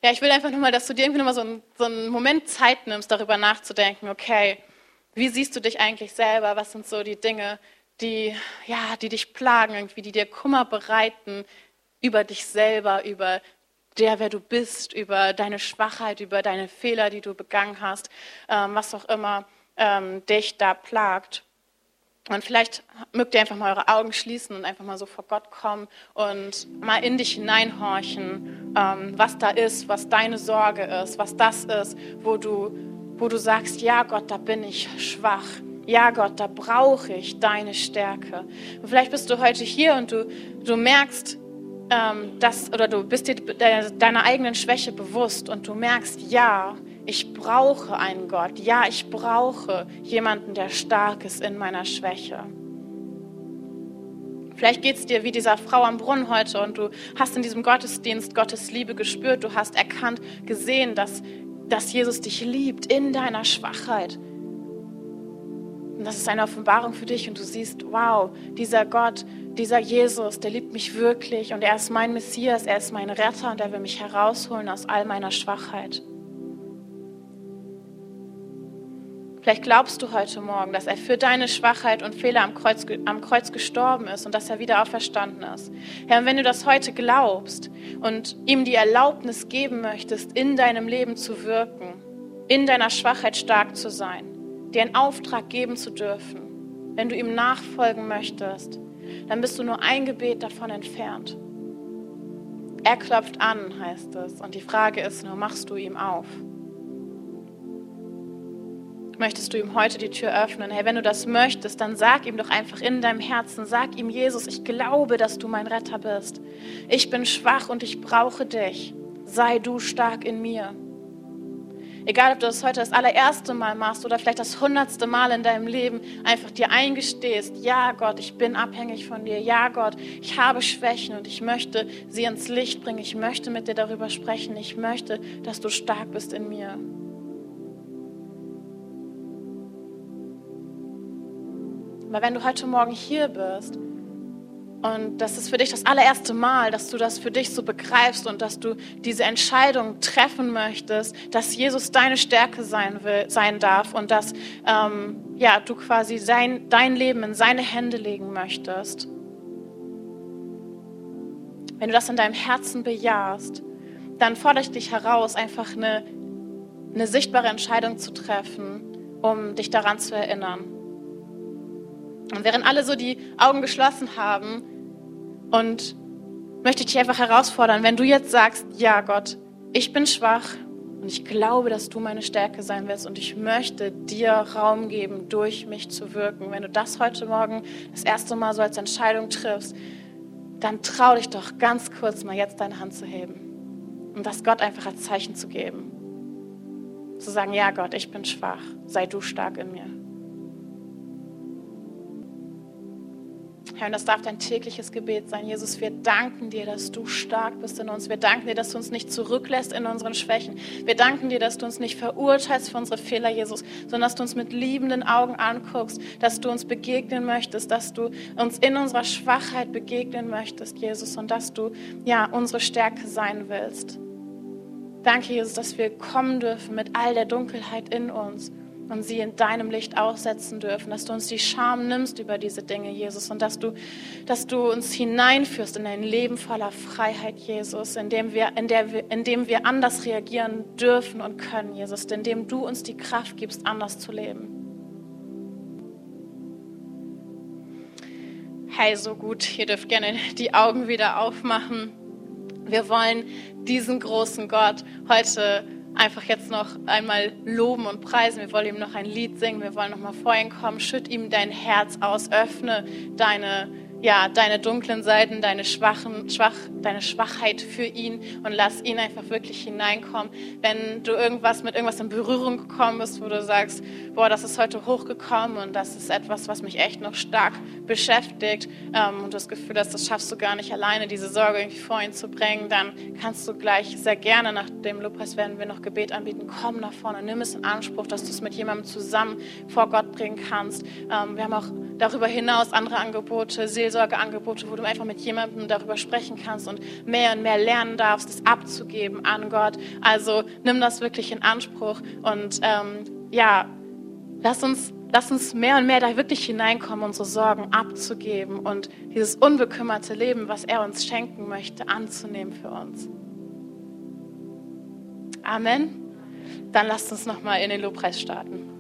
ja, ich will einfach nur mal, dass du dir irgendwie nochmal so, einen, so einen Moment Zeit nimmst, darüber nachzudenken, okay, wie siehst du dich eigentlich selber? Was sind so die Dinge, die, ja, die dich plagen, irgendwie, die dir Kummer bereiten über dich selber, über der, wer du bist, über deine Schwachheit, über deine Fehler, die du begangen hast, ähm, was auch immer ähm, dich da plagt. Und vielleicht mögt ihr einfach mal eure Augen schließen und einfach mal so vor Gott kommen und mal in dich hineinhorchen, ähm, was da ist, was deine Sorge ist, was das ist, wo du, wo du sagst, ja Gott, da bin ich schwach. Ja Gott, da brauche ich deine Stärke. Und vielleicht bist du heute hier und du, du merkst, ähm, dass, oder du bist dir deiner eigenen Schwäche bewusst und du merkst, ja, ich brauche einen Gott. Ja, ich brauche jemanden, der stark ist in meiner Schwäche. Vielleicht geht es dir wie dieser Frau am Brunnen heute und du hast in diesem Gottesdienst Gottes Liebe gespürt. Du hast erkannt, gesehen, dass, dass Jesus dich liebt in deiner Schwachheit. Und das ist eine Offenbarung für dich und du siehst, wow, dieser Gott, dieser Jesus, der liebt mich wirklich und er ist mein Messias, er ist mein Retter und er will mich herausholen aus all meiner Schwachheit. Vielleicht glaubst du heute Morgen, dass er für deine Schwachheit und Fehler am Kreuz, am Kreuz gestorben ist und dass er wieder auferstanden ist. Herr, und wenn du das heute glaubst und ihm die Erlaubnis geben möchtest, in deinem Leben zu wirken, in deiner Schwachheit stark zu sein, dir einen Auftrag geben zu dürfen, wenn du ihm nachfolgen möchtest, dann bist du nur ein Gebet davon entfernt. Er klopft an, heißt es. Und die Frage ist nur, machst du ihm auf? Möchtest du ihm heute die Tür öffnen. Hey, wenn du das möchtest, dann sag ihm doch einfach in deinem Herzen, sag ihm, Jesus, ich glaube, dass du mein Retter bist. Ich bin schwach und ich brauche dich. Sei du stark in mir. Egal, ob du das heute das allererste Mal machst oder vielleicht das hundertste Mal in deinem Leben, einfach dir eingestehst, ja Gott, ich bin abhängig von dir. Ja Gott, ich habe Schwächen und ich möchte sie ins Licht bringen. Ich möchte mit dir darüber sprechen. Ich möchte, dass du stark bist in mir. Aber wenn du heute Morgen hier bist und das ist für dich das allererste Mal, dass du das für dich so begreifst und dass du diese Entscheidung treffen möchtest, dass Jesus deine Stärke sein, will, sein darf und dass ähm, ja, du quasi sein, dein Leben in seine Hände legen möchtest. Wenn du das in deinem Herzen bejahst, dann fordere ich dich heraus, einfach eine, eine sichtbare Entscheidung zu treffen, um dich daran zu erinnern. Und während alle so die Augen geschlossen haben und möchte ich dich einfach herausfordern, wenn du jetzt sagst, ja Gott, ich bin schwach und ich glaube, dass du meine Stärke sein wirst und ich möchte dir Raum geben, durch mich zu wirken. Wenn du das heute Morgen das erste Mal so als Entscheidung triffst, dann trau dich doch ganz kurz mal jetzt deine Hand zu heben und das Gott einfach als Zeichen zu geben. Zu sagen, ja Gott, ich bin schwach, sei du stark in mir. Herr, und das darf dein tägliches Gebet sein. Jesus, wir danken dir, dass du stark bist in uns. Wir danken dir, dass du uns nicht zurücklässt in unseren Schwächen. Wir danken dir, dass du uns nicht verurteilst für unsere Fehler, Jesus, sondern dass du uns mit liebenden Augen anguckst, dass du uns begegnen möchtest, dass du uns in unserer Schwachheit begegnen möchtest, Jesus, und dass du, ja, unsere Stärke sein willst. Danke, Jesus, dass wir kommen dürfen mit all der Dunkelheit in uns und sie in deinem Licht aussetzen dürfen, dass du uns die Scham nimmst über diese Dinge, Jesus, und dass du, dass du uns hineinführst in ein Leben voller Freiheit, Jesus, in dem wir, in der wir, in dem wir anders reagieren dürfen und können, Jesus, in dem du uns die Kraft gibst, anders zu leben. Hey, so gut, ihr dürft gerne die Augen wieder aufmachen. Wir wollen diesen großen Gott heute einfach jetzt noch einmal loben und preisen. Wir wollen ihm noch ein Lied singen. Wir wollen noch mal vor ihn kommen. Schütt ihm dein Herz aus. Öffne deine ja, deine dunklen Seiten, deine, Schwachen, Schwach, deine Schwachheit für ihn und lass ihn einfach wirklich hineinkommen. Wenn du irgendwas mit irgendwas in Berührung gekommen bist, wo du sagst, boah, das ist heute hochgekommen und das ist etwas, was mich echt noch stark beschäftigt ähm, und du das Gefühl hast, das schaffst du gar nicht alleine, diese Sorge irgendwie vor ihn zu bringen, dann kannst du gleich sehr gerne nach dem Lobpreis werden wir noch Gebet anbieten. Komm nach vorne, nimm es in Anspruch, dass du es mit jemandem zusammen vor Gott bringen kannst. Ähm, wir haben auch darüber hinaus andere Angebote, Seelsorgeangebote, wo du einfach mit jemandem darüber sprechen kannst und mehr und mehr lernen darfst, es abzugeben an Gott. Also nimm das wirklich in Anspruch und ähm, ja, lass uns, lass uns mehr und mehr da wirklich hineinkommen, unsere Sorgen abzugeben und dieses unbekümmerte Leben, was er uns schenken möchte, anzunehmen für uns. Amen. Dann lasst uns nochmal in den Lobpreis starten.